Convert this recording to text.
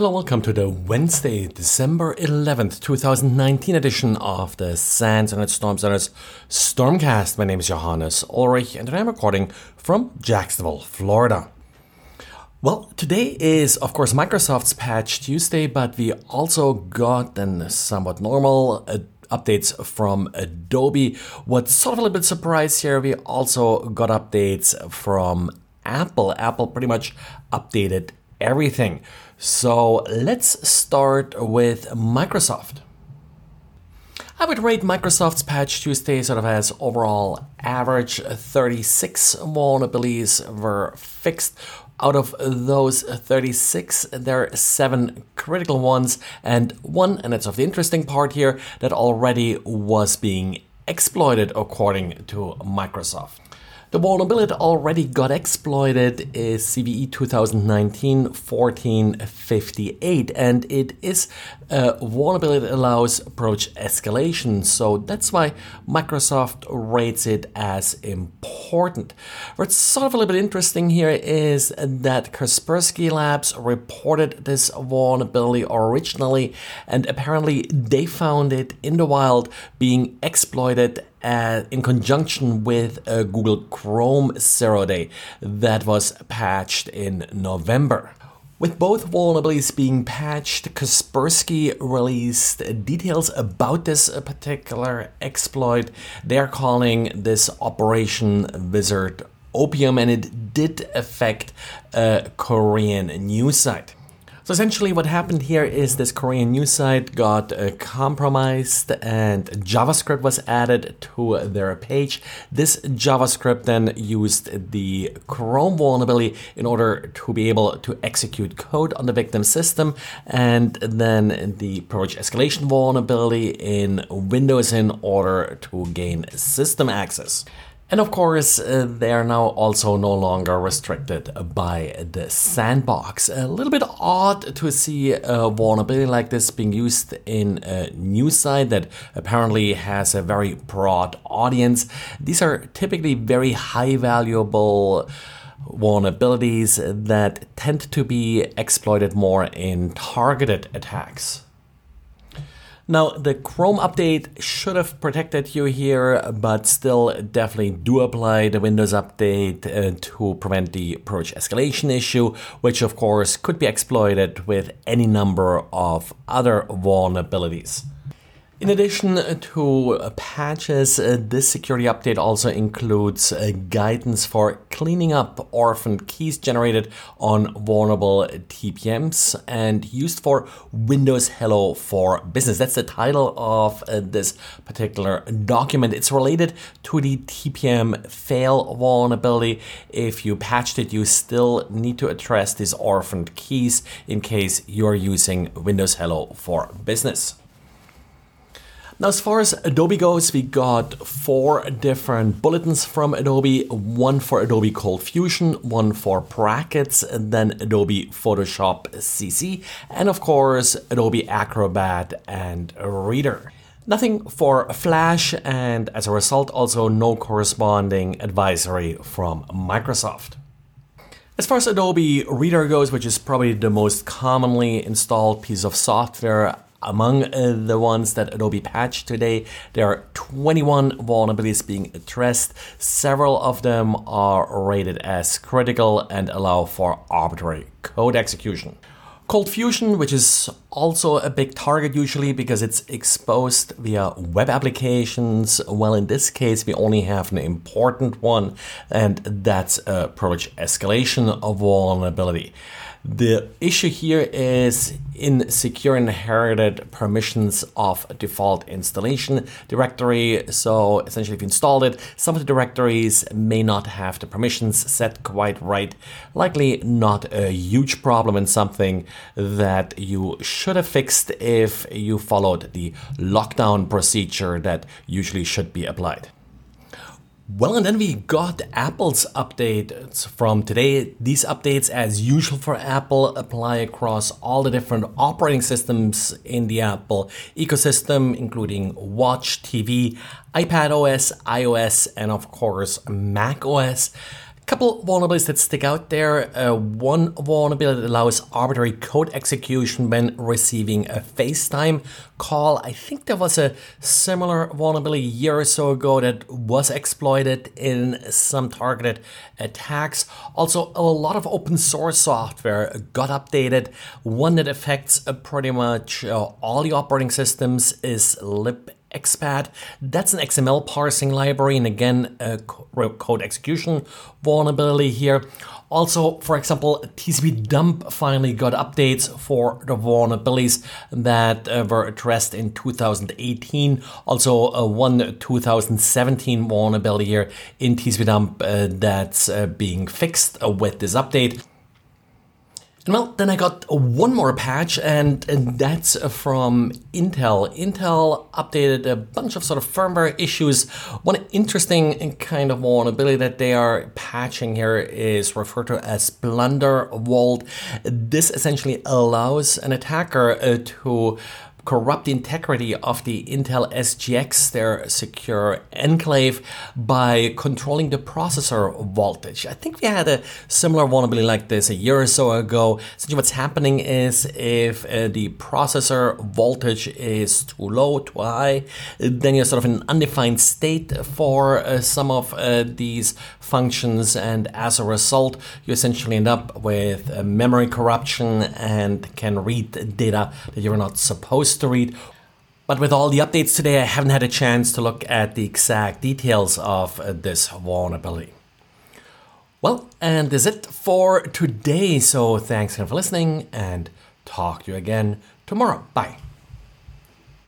Hello, welcome to the Wednesday, December 11th, 2019 edition of the SANS Internet Storm Center's Stormcast. My name is Johannes Ulrich and I'm recording from Jacksonville, Florida. Well, today is, of course, Microsoft's Patch Tuesday, but we also got an somewhat normal uh, updates from Adobe. What's sort of a little bit surprised here, we also got updates from Apple. Apple pretty much updated everything. So let's start with Microsoft. I would rate Microsoft's Patch Tuesday sort of as overall average. 36 vulnerabilities were fixed. Out of those 36, there are seven critical ones, and one, and it's of the interesting part here, that already was being exploited according to Microsoft. The vulnerability already got exploited is CVE 2019-1458 and it is uh, a vulnerability that allows approach escalation. So that's why Microsoft rates it as important. What's sort of a little bit interesting here is that Kaspersky Labs reported this vulnerability originally and apparently they found it in the wild being exploited uh, in conjunction with uh, Google Chrome Zero Day that was patched in November. With both vulnerabilities being patched, Kaspersky released details about this particular exploit. They're calling this Operation Wizard Opium, and it did affect a Korean news site. So essentially, what happened here is this Korean news site got uh, compromised and JavaScript was added to their page. This JavaScript then used the Chrome vulnerability in order to be able to execute code on the victim system, and then the approach escalation vulnerability in Windows in order to gain system access. And of course, uh, they are now also no longer restricted by the sandbox. A little bit odd to see a vulnerability like this being used in a news site that apparently has a very broad audience. These are typically very high valuable vulnerabilities that tend to be exploited more in targeted attacks. Now, the Chrome update should have protected you here, but still definitely do apply the Windows update uh, to prevent the approach escalation issue, which of course could be exploited with any number of other vulnerabilities. In addition to patches, uh, this security update also includes uh, guidance for cleaning up orphan keys generated on vulnerable TPMs and used for Windows Hello for Business. That's the title of uh, this particular document. It's related to the TPM fail vulnerability. If you patched it, you still need to address these orphaned keys in case you're using Windows Hello for Business. Now, as far as Adobe goes, we got four different bulletins from Adobe one for Adobe ColdFusion, one for Brackets, then Adobe Photoshop CC, and of course, Adobe Acrobat and Reader. Nothing for Flash, and as a result, also no corresponding advisory from Microsoft. As far as Adobe Reader goes, which is probably the most commonly installed piece of software among uh, the ones that Adobe patched today, there are 21 vulnerabilities being addressed. Several of them are rated as critical and allow for arbitrary code execution. ColdFusion, which is also a big target usually because it's exposed via web applications. Well, in this case, we only have an important one, and that's a privilege escalation of vulnerability. The issue here is in secure inherited permissions of default installation directory. So essentially, if you installed it, some of the directories may not have the permissions set quite right. Likely not a huge problem and something that you should have fixed if you followed the lockdown procedure that usually should be applied. Well, and then we got Apple's updates from today. These updates, as usual for Apple, apply across all the different operating systems in the Apple ecosystem, including Watch, TV, iPadOS, iOS, and of course, macOS. Couple vulnerabilities that stick out there. Uh, one vulnerability that allows arbitrary code execution when receiving a FaceTime call. I think there was a similar vulnerability a year or so ago that was exploited in some targeted attacks. Also, a lot of open source software got updated. One that affects uh, pretty much uh, all the operating systems is lib expat. That's an XML parsing library, and again, a code execution vulnerability here. Also, for example, tcpdump finally got updates for the vulnerabilities that uh, were addressed in 2018. Also, uh, one 2017 vulnerability here in tcpdump uh, that's uh, being fixed uh, with this update. Well, then I got one more patch, and, that's from Intel. Intel updated a bunch of sort of firmware issues. One interesting kind of vulnerability that they are patching here is referred to as Plundervolt. This essentially allows an attacker uh, to corrupt integrity of the Intel SGX, their secure enclave, by controlling the processor voltage. I think we had a similar vulnerability like this a year or so ago. Essentially, what's happening is if uh, the processor voltage is too low, too high, then you're sort of in an undefined state for uh, some of uh, these functions, and as a result, you essentially end up with uh, memory corruption and can read data that you're not supposed to read. But with all the updates today, I haven't had a chance to look at the exact details of this vulnerability. Well, and that's it for today. So thanks again for listening and talk to you again tomorrow. Bye.